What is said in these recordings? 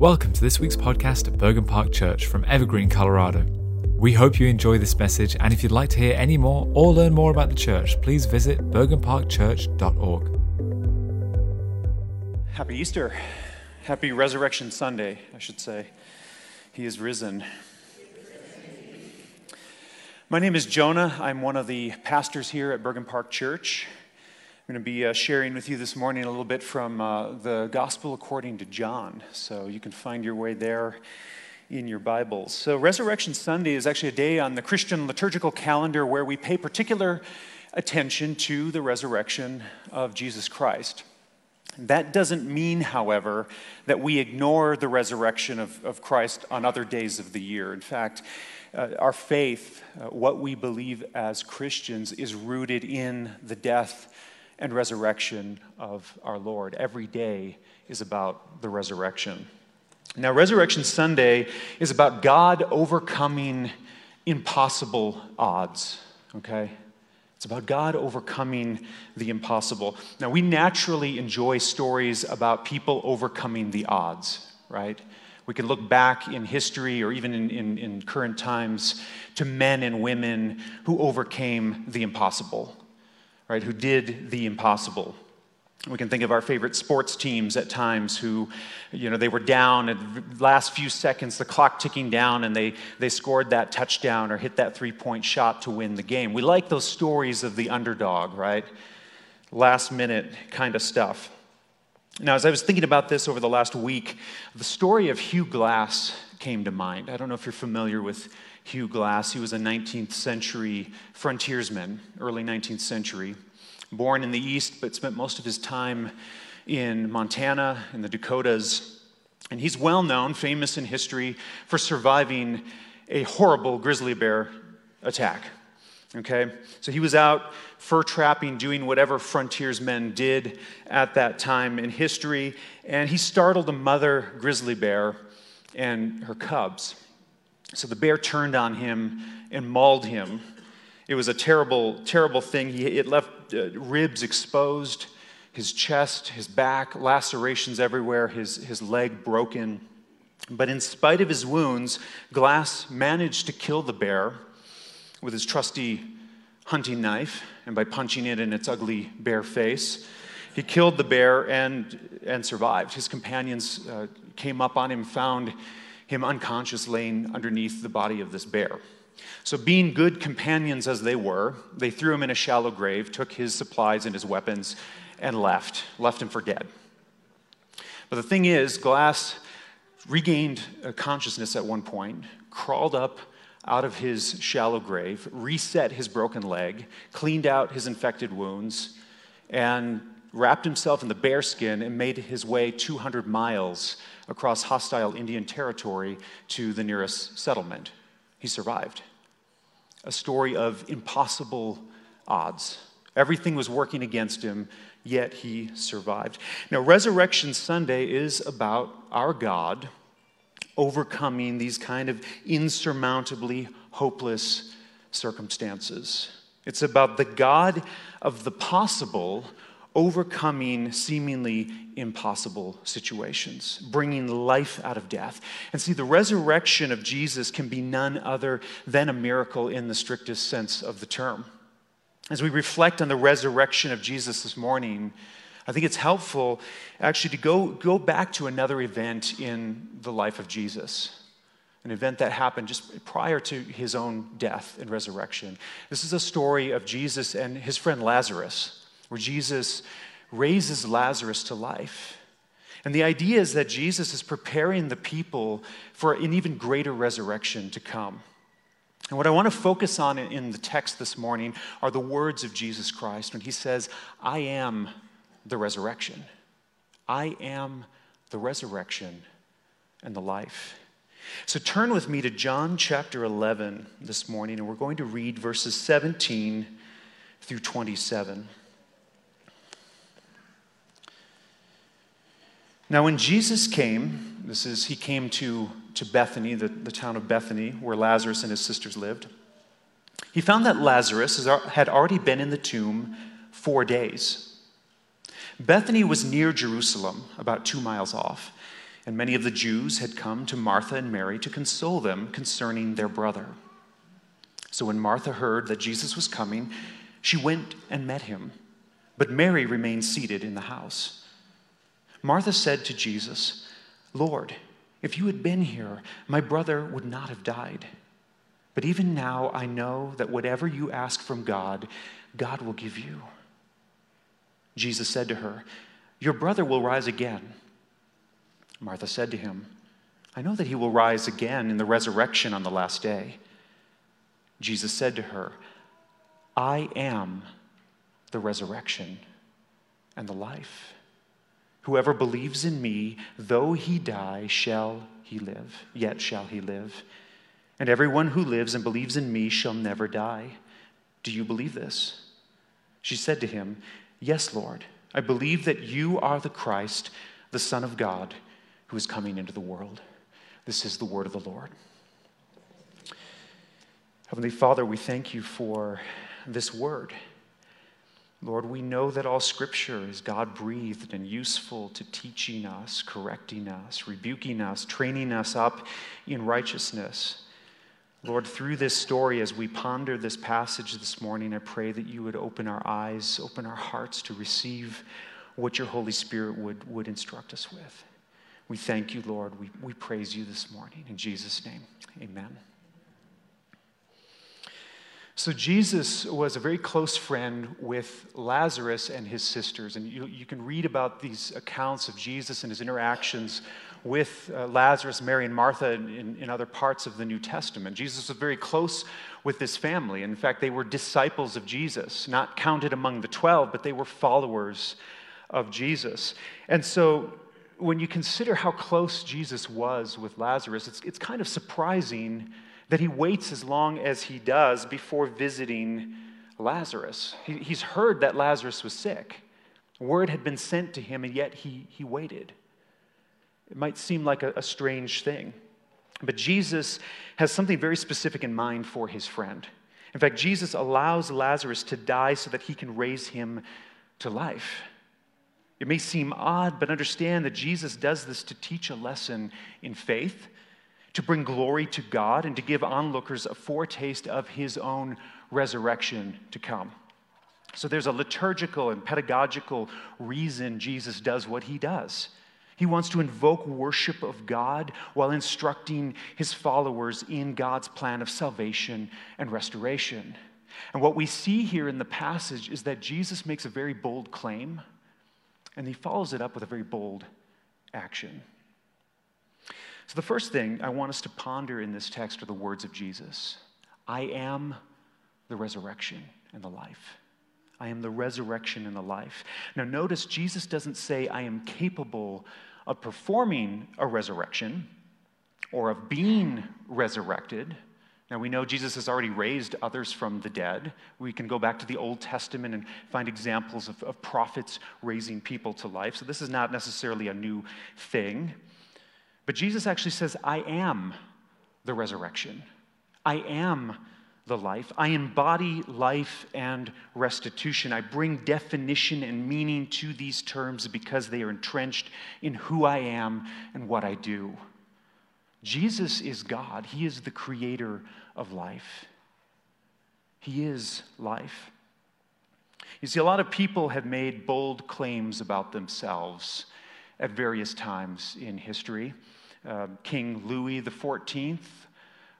Welcome to this week's podcast at Bergen Park Church from Evergreen, Colorado. We hope you enjoy this message, and if you'd like to hear any more or learn more about the church, please visit bergenparkchurch.org. Happy Easter. Happy Resurrection Sunday, I should say. He is risen. My name is Jonah. I'm one of the pastors here at Bergen Park Church. Going to be uh, sharing with you this morning a little bit from uh, the Gospel according to John. So you can find your way there in your Bibles. So, Resurrection Sunday is actually a day on the Christian liturgical calendar where we pay particular attention to the resurrection of Jesus Christ. That doesn't mean, however, that we ignore the resurrection of, of Christ on other days of the year. In fact, uh, our faith, uh, what we believe as Christians, is rooted in the death and resurrection of our Lord. Every day is about the resurrection. Now, Resurrection Sunday is about God overcoming impossible odds, okay? It's about God overcoming the impossible. Now, we naturally enjoy stories about people overcoming the odds, right? We can look back in history or even in, in, in current times to men and women who overcame the impossible right, who did the impossible. We can think of our favorite sports teams at times who, you know, they were down at the last few seconds, the clock ticking down, and they, they scored that touchdown or hit that three point shot to win the game. We like those stories of the underdog, right? Last minute kind of stuff. Now, as I was thinking about this over the last week, the story of Hugh Glass came to mind. I don't know if you're familiar with Hugh Glass. He was a 19th century frontiersman, early 19th century, born in the East, but spent most of his time in Montana, in the Dakotas. And he's well known, famous in history, for surviving a horrible grizzly bear attack. Okay? So he was out fur trapping, doing whatever frontiersmen did at that time in history, and he startled a mother grizzly bear and her cubs. So the bear turned on him and mauled him. It was a terrible, terrible thing. He, it left uh, ribs exposed, his chest, his back, lacerations everywhere, his, his leg broken. But in spite of his wounds, Glass managed to kill the bear with his trusty hunting knife and by punching it in its ugly bear face. He killed the bear and, and survived. His companions uh, came up on him, found him unconscious laying underneath the body of this bear. So, being good companions as they were, they threw him in a shallow grave, took his supplies and his weapons, and left, left him for dead. But the thing is, Glass regained consciousness at one point, crawled up out of his shallow grave, reset his broken leg, cleaned out his infected wounds, and wrapped himself in the bearskin and made his way 200 miles across hostile Indian territory to the nearest settlement. He survived. A story of impossible odds. Everything was working against him, yet he survived. Now, Resurrection Sunday is about our God overcoming these kind of insurmountably hopeless circumstances. It's about the God of the possible overcoming seemingly impossible situations, bringing life out of death. And see, the resurrection of Jesus can be none other than a miracle in the strictest sense of the term. As we reflect on the resurrection of Jesus this morning, I think it's helpful actually to go, go back to another event in the life of Jesus an event that happened just prior to his own death and resurrection. This is a story of Jesus and his friend Lazarus where Jesus raises Lazarus to life. And the idea is that Jesus is preparing the people for an even greater resurrection to come. And what I want to focus on in the text this morning are the words of Jesus Christ when he says, I am the resurrection. I am the resurrection and the life. So turn with me to John chapter 11 this morning, and we're going to read verses 17 through 27. Now, when Jesus came, this is, he came to, to Bethany, the, the town of Bethany, where Lazarus and his sisters lived. He found that Lazarus had already been in the tomb four days. Bethany was near Jerusalem, about two miles off. And many of the Jews had come to Martha and Mary to console them concerning their brother. So when Martha heard that Jesus was coming, she went and met him. But Mary remained seated in the house. Martha said to Jesus, Lord, if you had been here, my brother would not have died. But even now I know that whatever you ask from God, God will give you. Jesus said to her, Your brother will rise again. Martha said to him, I know that he will rise again in the resurrection on the last day. Jesus said to her, I am the resurrection and the life. Whoever believes in me, though he die, shall he live, yet shall he live. And everyone who lives and believes in me shall never die. Do you believe this? She said to him, Yes, Lord. I believe that you are the Christ, the Son of God, who is coming into the world. This is the word of the Lord. Heavenly Father, we thank you for this word. Lord, we know that all scripture is God breathed and useful to teaching us, correcting us, rebuking us, training us up in righteousness. Lord, through this story, as we ponder this passage this morning, I pray that you would open our eyes, open our hearts to receive what your Holy Spirit would, would instruct us with. We thank you, Lord. We, we praise you this morning. In Jesus' name, amen. So, Jesus was a very close friend with Lazarus and his sisters. And you, you can read about these accounts of Jesus and his interactions with uh, Lazarus, Mary, and Martha in, in other parts of the New Testament. Jesus was very close with this family. In fact, they were disciples of Jesus, not counted among the 12, but they were followers of Jesus. And so, when you consider how close Jesus was with Lazarus, it's, it's kind of surprising that he waits as long as he does before visiting Lazarus. He, he's heard that Lazarus was sick. Word had been sent to him, and yet he, he waited. It might seem like a, a strange thing, but Jesus has something very specific in mind for his friend. In fact, Jesus allows Lazarus to die so that he can raise him to life. It may seem odd, but understand that Jesus does this to teach a lesson in faith, to bring glory to God, and to give onlookers a foretaste of his own resurrection to come. So there's a liturgical and pedagogical reason Jesus does what he does. He wants to invoke worship of God while instructing his followers in God's plan of salvation and restoration. And what we see here in the passage is that Jesus makes a very bold claim, and he follows it up with a very bold action. So, the first thing I want us to ponder in this text are the words of Jesus I am the resurrection and the life. I am the resurrection and the life. Now, notice Jesus doesn't say, I am capable of performing a resurrection or of being resurrected. Now, we know Jesus has already raised others from the dead. We can go back to the Old Testament and find examples of, of prophets raising people to life. So, this is not necessarily a new thing. But Jesus actually says, I am the resurrection. I am the life. I embody life and restitution. I bring definition and meaning to these terms because they are entrenched in who I am and what I do. Jesus is God, He is the creator of life. He is life. You see, a lot of people have made bold claims about themselves at various times in history. Uh, King Louis XIV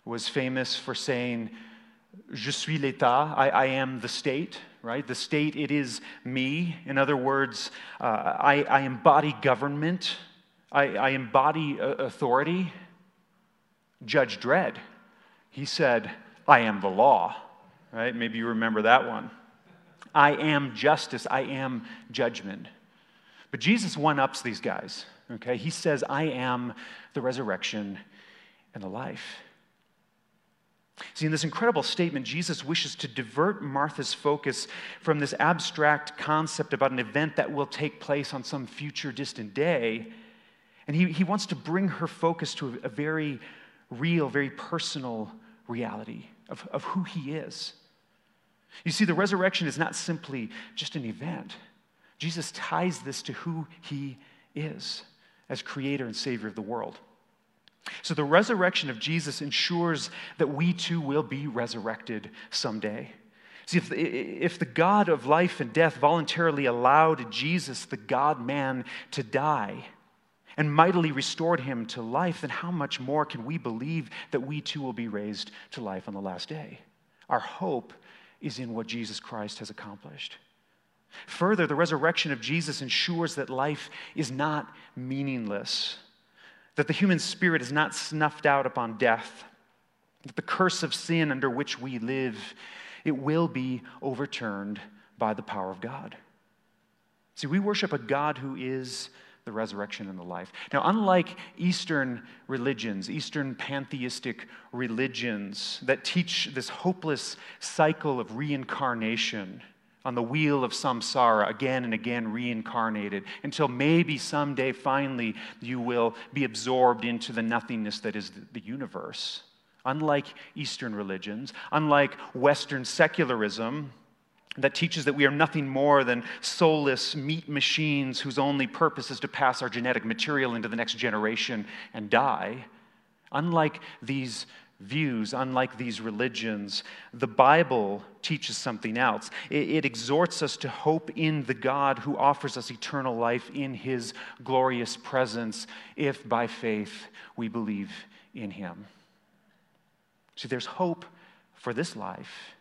was famous for saying, Je suis l'État, I, I, am the state, right? The state, it is me. In other words, uh, I, I, embody government, I, I embody uh, authority. Judge Dredd, he said, I am the law, right? Maybe you remember that one. I am justice, I am judgment. But Jesus one ups these guys, okay? He says, I am the resurrection and the life. See, in this incredible statement, Jesus wishes to divert Martha's focus from this abstract concept about an event that will take place on some future distant day. And he, he wants to bring her focus to a, a very real, very personal reality of, of who he is. You see, the resurrection is not simply just an event, Jesus ties this to who he is. As creator and savior of the world. So the resurrection of Jesus ensures that we too will be resurrected someday. See, if the, if the God of life and death voluntarily allowed Jesus, the God man, to die and mightily restored him to life, then how much more can we believe that we too will be raised to life on the last day? Our hope is in what Jesus Christ has accomplished. Further, the resurrection of Jesus ensures that life is not meaningless, that the human spirit is not snuffed out upon death, that the curse of sin under which we live, it will be overturned by the power of God. See, we worship a God who is the resurrection and the life. Now, unlike Eastern religions, Eastern pantheistic religions that teach this hopeless cycle of reincarnation, on the wheel of samsara, again and again reincarnated, until maybe someday finally you will be absorbed into the nothingness that is the universe. Unlike Eastern religions, unlike Western secularism, that teaches that we are nothing more than soulless meat machines whose only purpose is to pass our genetic material into the next generation and die. Unlike these views, unlike these religions, the Bible teaches something else. It, it, exhorts us to hope in the God who offers us eternal life in his glorious presence if by faith we believe in him. See, there's hope for this life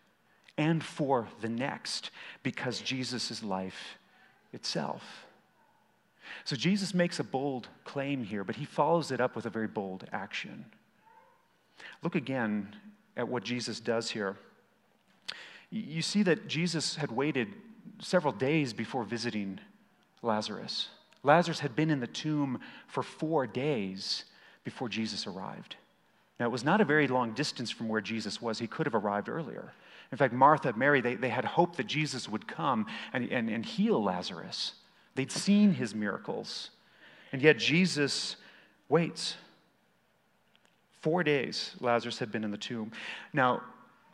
and for the next because Jesus is life itself. So Jesus makes a bold claim here, but he follows it up with a very bold action. Look again at what Jesus does here. You see that Jesus had waited several days before visiting Lazarus. Lazarus had been in the tomb for four days before Jesus arrived. Now, it was not a very long distance from where Jesus was. He could have arrived earlier. In fact, Martha, Mary, they, they had hoped that Jesus would come and, and, and heal Lazarus. They'd seen his miracles. And yet, Jesus waits. Four days Lazarus had been in the tomb. Now,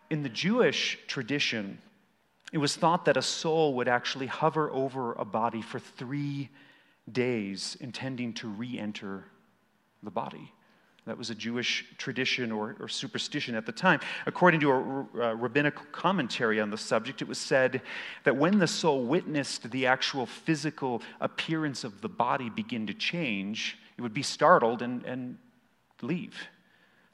in the Jewish tradition, it was thought that a soul would actually hover over a body for three days, intending to re enter the body. That was a Jewish tradition or, or superstition at the time. According to a, a rabbinical commentary on the subject, it was said that when the soul witnessed the actual physical appearance of the body begin to change, it would be startled and, and leave.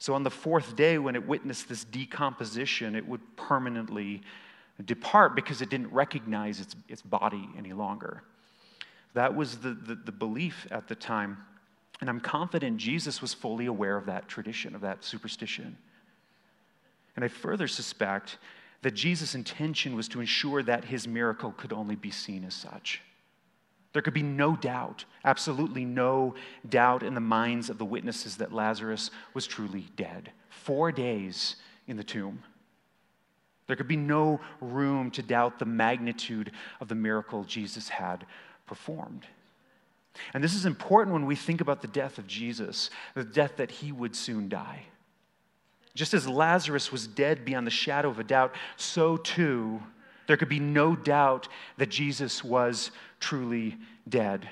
So on the fourth day, when it witnessed this decomposition, it would permanently depart because it didn't recognize its, its body any longer. That was the, the, the belief at the time. And I'm confident Jesus was fully aware of that tradition, of that superstition. And I further suspect that Jesus' intention was to ensure that his miracle could only be seen as such. There could be no doubt, absolutely no doubt in the minds of the witnesses that Lazarus was truly dead. Four days in the tomb. There could be no room to doubt the magnitude of the miracle Jesus had performed. And this is important when we think about the death of Jesus, the death that he would soon die. Just as Lazarus was dead beyond the shadow of a doubt, so too there could be no doubt that Jesus was truly dead.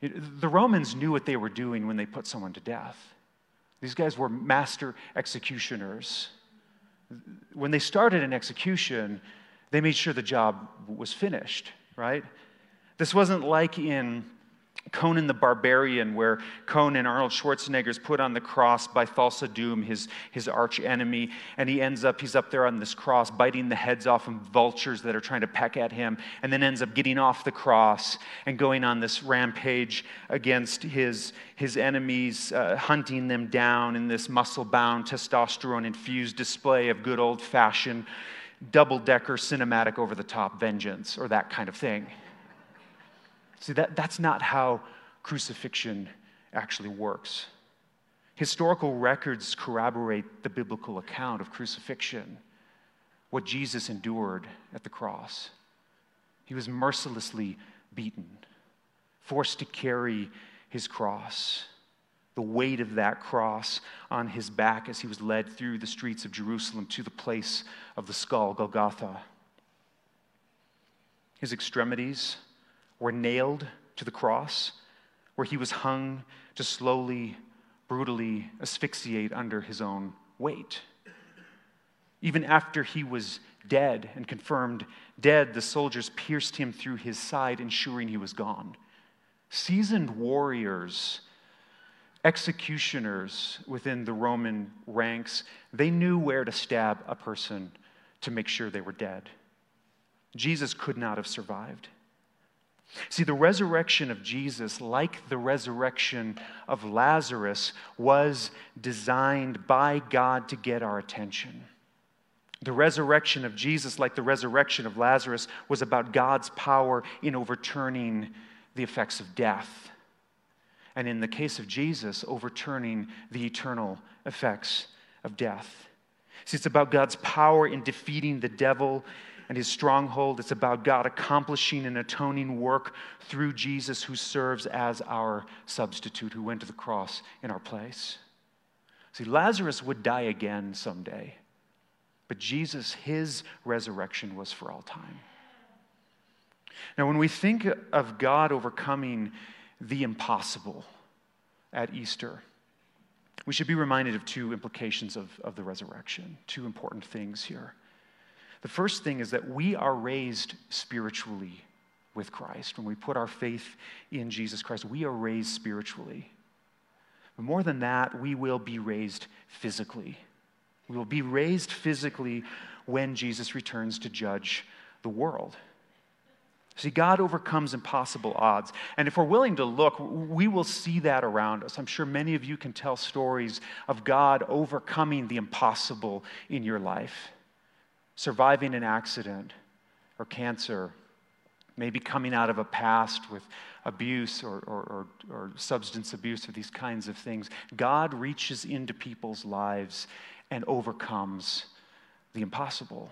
The Romans knew what they were doing when they put someone to death. These guys were master executioners. When they started an execution, they made sure the job was finished, right? This wasn't like in Conan the Barbarian, where Conan, and Arnold Schwarzenegger, is put on the cross by Thulsa Doom, his, his arch enemy, and he ends up, he's up there on this cross, biting the heads off of vultures that are trying to peck at him, and then ends up getting off the cross and going on this rampage against his, his enemies, uh, hunting them down in this muscle bound, testosterone infused display of good old fashioned double decker cinematic over the top vengeance, or that kind of thing. See, that, that's not how crucifixion actually works. Historical records corroborate the biblical account of crucifixion, what Jesus endured at the cross. He was mercilessly beaten, forced to carry his cross, the weight of that cross on his back as he was led through the streets of Jerusalem to the place of the skull, Golgotha. His extremities were nailed to the cross where he was hung to slowly, brutally asphyxiate under his own weight. Even after he was dead and confirmed dead, the soldiers pierced him through his side, ensuring he was gone. Seasoned warriors, executioners within the Roman ranks, they knew where to stab a person to make sure they were dead. Jesus could not have survived. See, the resurrection of Jesus, like the resurrection of Lazarus, was designed by God to get our attention. The resurrection of Jesus, like the resurrection of Lazarus, was about God's power in overturning the effects of death. And in the case of Jesus, overturning the eternal effects of death. See, it's about God's power in defeating the devil and his stronghold. It's about God accomplishing an atoning work through Jesus, who serves as our substitute, who went to the cross in our place. See, Lazarus would die again someday. But Jesus, his resurrection was for all time. Now, when we think of God overcoming the impossible at Easter, we should be reminded of two implications of, of the resurrection, two important things here. The first thing is that we are raised spiritually with Christ. When we put our faith in Jesus Christ, we are raised spiritually. But more than that, we will be raised physically. We will be raised physically when Jesus returns to judge the world. See, God overcomes impossible odds. And if we're willing to look, we will see that around us. I'm sure many of you can tell stories of God overcoming the impossible in your life. Surviving an accident or cancer, maybe coming out of a past with abuse or, or, or, or substance abuse or these kinds of things. God reaches into people's lives and overcomes the impossible.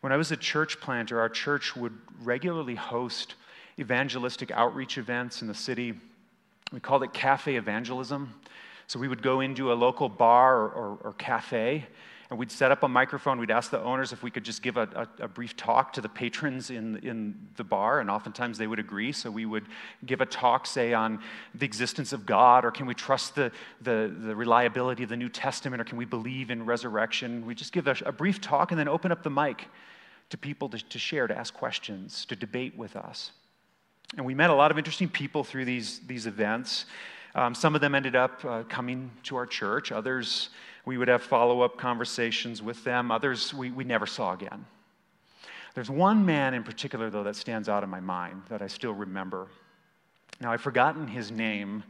When I was a church planter, our church would regularly host evangelistic outreach events in the city. We called it cafe evangelism. So we would go into a local bar or, or, or cafe and we'd set up a microphone. We'd ask the owners if we could just give a, a, a, brief talk to the patrons in, in the bar, and oftentimes they would agree. So we would give a talk, say, on the existence of God, or can we trust the, the, the reliability of the New Testament, or can we believe in resurrection? We just give a, a brief talk and then open up the mic to people to, to share, to ask questions, to debate with us. And we met a lot of interesting people through these, these events. Um, some of them ended up uh, coming to our church, others we would have follow up conversations with them. Others we, we never saw again. There's one man in particular, though, that stands out in my mind that I still remember. Now, I've forgotten his name,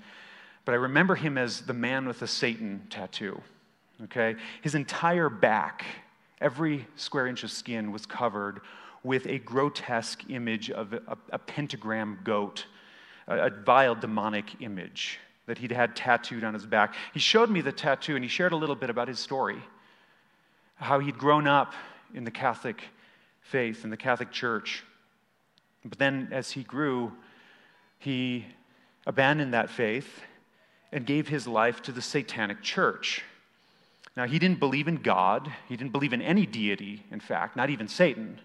but I remember him as the man with the Satan tattoo. Okay? His entire back, every square inch of skin was covered with a grotesque image of a, a pentagram goat, a, a vile demonic image that he'd had tattooed on his back. He showed me the tattoo and he shared a little bit about his story how he'd grown up in the Catholic faith, in the Catholic Church. But then as he grew, he abandoned that faith and gave his life to the Satanic Church. Now, he didn't believe in God, he didn't believe in any deity, in fact, not even Satan.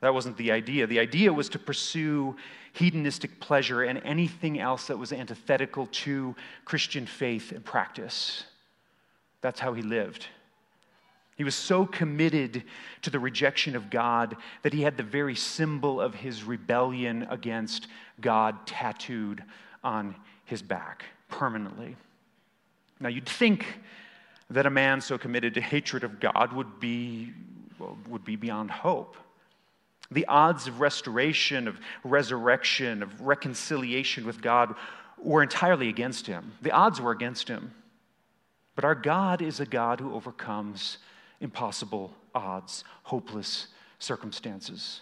That wasn't the idea. The idea was to pursue hedonistic pleasure and anything else that was antithetical to Christian faith and practice. That's how he lived. He was so committed to the rejection of God that he had the very symbol of his rebellion against God tattooed on his back permanently. Now, you'd think that a man so committed to hatred of God would be, would be beyond hope. The odds of restoration, of resurrection, of reconciliation with God were entirely against him. The odds were against him. But our God is a God who overcomes impossible odds, hopeless circumstances.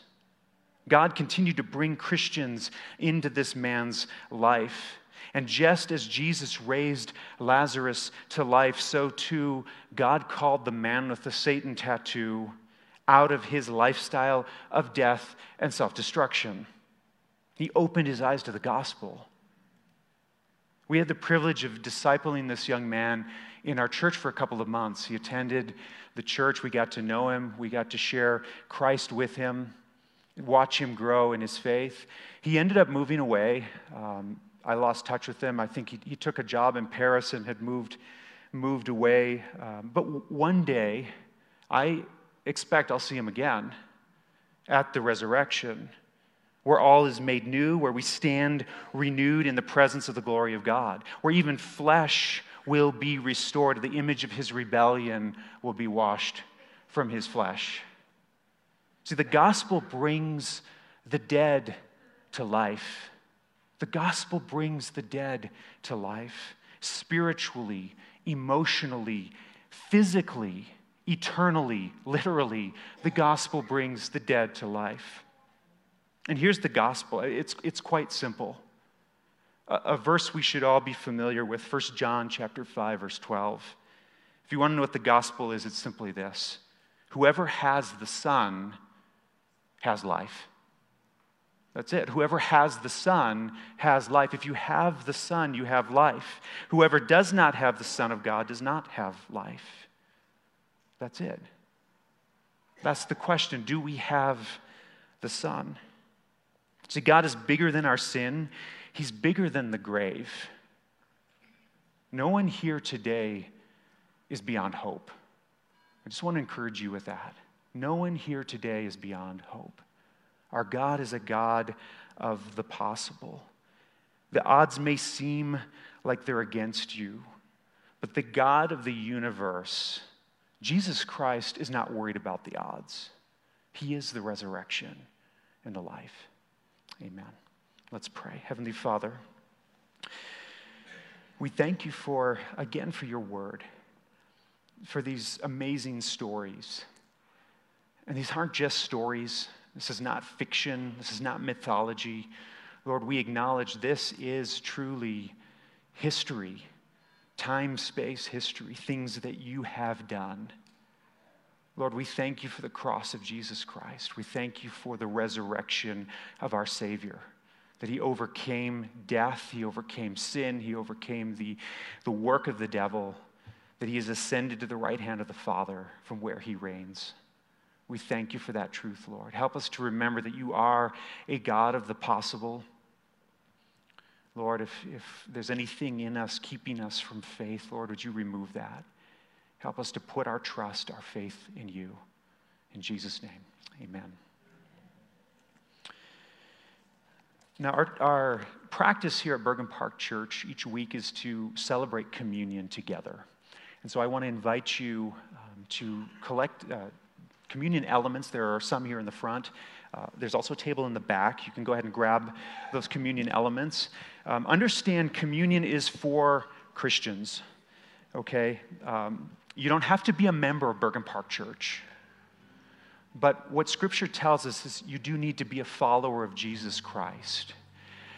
God continued to bring Christians into this man's life. And just as Jesus raised Lazarus to life, so too God called the man with the Satan tattoo out of his lifestyle of death and self destruction. He opened his eyes to the gospel. We had the privilege of discipling this young man in our church for a couple of months. He attended the church. We got to know him. We got to share Christ with him. watch him grow in his faith. He ended up moving away. Um, I lost touch with him. I think he, he, took a job in Paris and had moved, moved away. Um, but w- one day, I expect I'll see him again at the resurrection, where all is made new, where we stand renewed in the presence of the glory of God, where even flesh will be restored, the image of his rebellion will be washed from his flesh. See, the gospel brings the dead to life. The gospel brings the dead to life spiritually, emotionally, physically, eternally, literally. The gospel brings the dead to life. And here's the gospel it's, it's quite simple. A, a verse we should all be familiar with 1 John chapter 5 verse 12. If you want to know what the gospel is, it's simply this. Whoever has the Son has life. That's it. Whoever has the Son has life. If you have the Son, you have life. Whoever does not have the Son of God does not have life. That's it. That's the question. Do we have the Son? See, God is bigger than our sin, He's bigger than the grave. No one here today is beyond hope. I just want to encourage you with that. No one here today is beyond hope. Our God is a God of the possible. The odds may seem like they're against you, but the God of the universe, Jesus Christ, is not worried about the odds. He is the resurrection and the life. Amen. Let's pray. Heavenly Father, we thank you for, again, for your word, for these amazing stories and these aren't just stories. This is not fiction. This is not mythology. Lord, we acknowledge this is truly history, time, space, history, things that you have done. Lord, we thank you for the cross of Jesus Christ. We thank you for the resurrection of our Savior, that he overcame death, he overcame sin, he overcame the, the work of the devil, that he has ascended to the right hand of the Father from where he reigns. We thank you for that truth, Lord. Help us to remember that you are a God of the possible. Lord, if, if there's anything in us keeping us from faith, Lord, would you remove that? Help us to put our trust, our faith in you. In Jesus' name, amen. Now, our, our practice here at Bergen Park Church each week is to celebrate communion together. And so I want to invite you um, to collect. Uh, communion elements. There are some here in the front. Uh, there's also a table in the back. You can go ahead and grab those communion elements. Um, understand communion is for Christians, okay? Um, you don't have to be a member of Bergen Park Church. But what Scripture tells us is you do need to be a follower of Jesus Christ.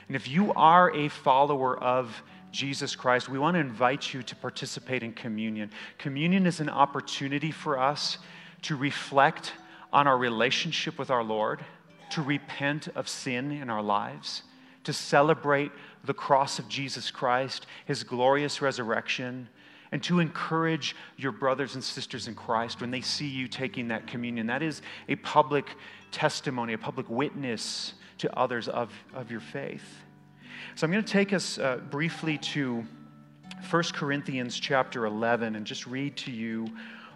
And if you are a follower of Jesus Christ, we want to invite you to participate in communion. Communion is an opportunity for us to reflect on our relationship with our Lord, to repent of sin in our lives, to celebrate the cross of Jesus Christ, his glorious resurrection, and to encourage your brothers and sisters in Christ when they see you taking that communion. That is a public testimony, a public witness to others of, of your faith. So I'm going to take us uh, briefly to 1 Corinthians chapter 11 and just read to you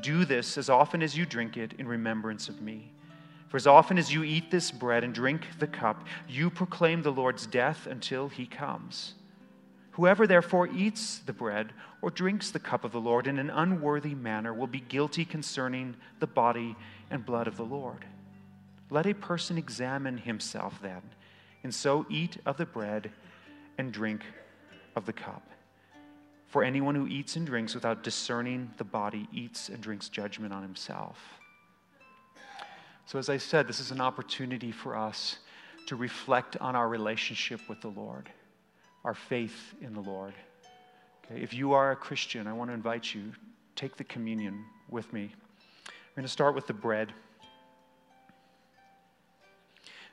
Do this as often as you drink it in remembrance of me. For as often as you eat this bread and drink the cup, you proclaim the Lord's death until he comes. Whoever therefore eats the bread or drinks the cup of the Lord in an unworthy manner will be guilty concerning the body and blood of the Lord. Let a person examine himself then, and so eat of the bread and drink of the cup. For anyone who eats and drinks without discerning the body eats and drinks judgment on himself. So, as I said, this is an opportunity for us to reflect on our relationship with the Lord, our faith in the Lord. Okay, if you are a Christian, I want to invite you, take the communion with me. We're going to start with the bread.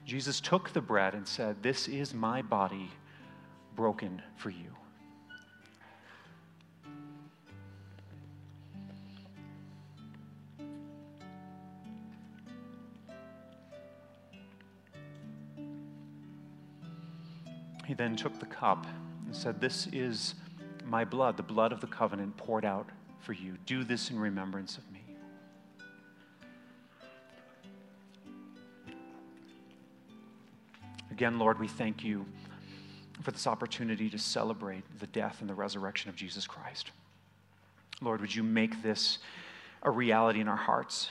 Jesus took the bread and said, This is my body broken for you. He then took the cup and said, This is my blood, the blood of the covenant poured out for you. Do this in remembrance of me. Again, Lord, we thank you for this opportunity to celebrate the death and the resurrection of Jesus Christ. Lord, would you make this a reality in our hearts?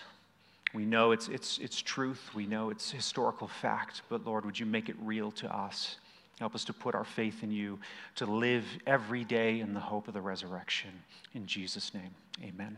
We know it's, it's, it's truth, we know it's historical fact, but Lord, would you make it real to us? Help us to put our faith in you, to live every day in the hope of the resurrection. In Jesus' name, amen.